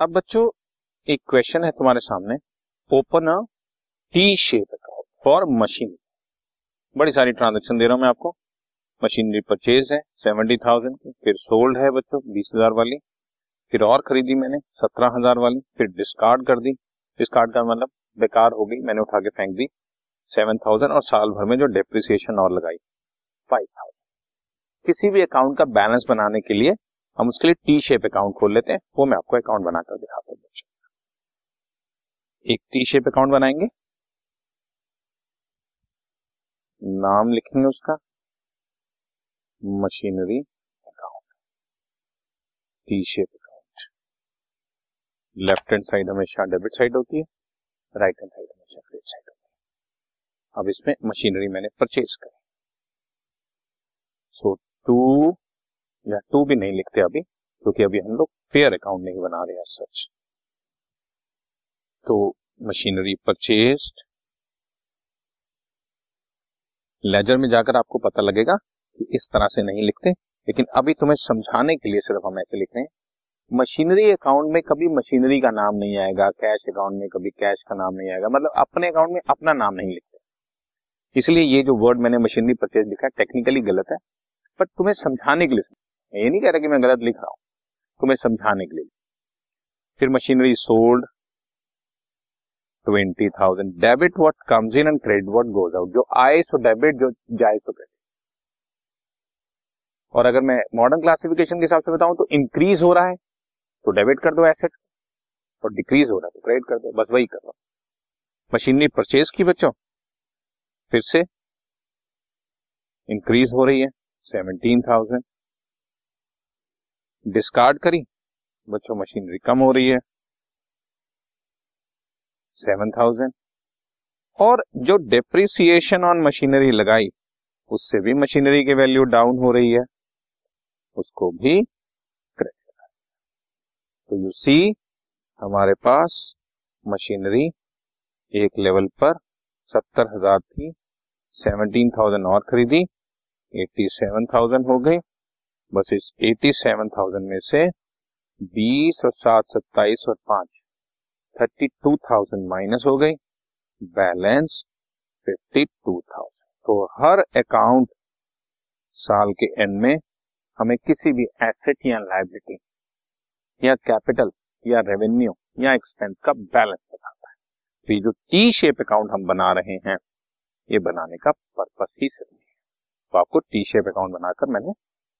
अब बच्चों, एक क्वेश्चन है तुम्हारे सामने. Open a T shape account for machine बड़ी सारी ट्रांजेक्शन दे रहा हूँ मैं आपको. मशीनरी परचेज है सेवेंटी थाउज़ेंड की, फिर सोल्ड है बच्चों, बीस हज़ार वाली. फिर और खरीदी मैंने, सत्रह हज़ार वाली. फिर डिस्कार्ड कर दी. डिस्कार्ड का मतलब बेकार हो गई, मैंने उठा के फेंक दी. सेवन थाउज़ेंड और साल भर में जो डेप्रिसिएशन और लगाई फाइव थाउज़ेंड किसी भी अकाउंट का बैलेंस बनाने के लिए हम उसके लिए टी शेप अकाउंट खोल लेते हैं, वो मैं आपको अकाउंट बनाकर दिखाता हूँ बच्चों। एक टी शेप अकाउंट बनाएँगे। नाम लिखेंगे उसका। Machinery account T shape account left hand side हमेशा डेबिट साइड होती है राइट हैंड साइड हमेशा क्रेडिट साइड होती है। अब इसमें मशीनरी मैंने परचेज करी। सो टू या टू भी नहीं लिखते अभी, क्योंकि अभी हम लोग फेयर अकाउंट नहीं बना रहे हैं सच तो मशीनरी परचेज लेजर में जाकर आपको पता लगेगा कि इस तरह से नहीं लिखते, लेकिन अभी तुम्हें समझाने के लिए सिर्फ़ हम ऐसे लिख रहे हैं। मशीनरी अकाउंट में कभी मशीनरी का नाम नहीं आएगा कैश अकाउंट में कभी कैश का नाम नहीं आएगा मतलब अपने अकाउंट में अपना नाम नहीं लिखते। इसलिए ये जो वर्ड मैंने मशीनरी परचेज लिखा है टेक्निकली गलत है बट तुम्हें समझाने के लिए मैं ये नहीं कह रहा कि मैं गलत लिख रहा हूँ तुम्हें समझाने के लिए। फिर machinery sold twenty thousand debit what comes in and credit what goes out जो आए सो डेबिट जो जाए सो क्रेडिट और अगर मैं मॉडर्न क्लासिफिकेशन के हिसाब से बताऊँ तो इंक्रीज हो रहा है तो डेबिट कर दो एसेट और डिक्रीज हो रहा है तो क्रेडिट कर दो। बस वही कर रहा हूँ। मशीनरी परचेज की बच्चों, फिर से इंक्रीज हो रही है सेवनटीन थाउज़ेंड डिस्कार्ड करी। बच्चों मशीनरी कम हो रही है। सेवन थाउज़ेंड और जो डिप्रिसिएशन ऑन मशीनरी लगाई, उससे भी मशीनरी की वैल्यू डाउन हो रही है। उसको भी तो यू सी हमारे पास मशीनरी एक लेवल पर सत्तर हज़ार थी सेवनटीन थाउज़ेंड और खरीदी एट्टी सेवन थाउज़ेंड हो गई। बस इस एटी सेवन थाउज़ेंड में से बीस और सात, सत्ताईस और पाँच थर्टी टू थाउज़ेंड माइनस हो गई। बैलेंस फिफ्टी टू थाउज़ेंड तो हर अकाउंट साल के एंड में हमें किसी भी एसेट या लाइबिलिटी या कैपिटल या रेवेन्यू या एक्सपेंस का बैलेंस बताता है। तो ये जो टी शेप अकाउंट हम बना रहे हैं, ये बनाने का पर्पस ही सिर्फ़ है। तो आपको टी शेप अकाउंट बनाकर मैंने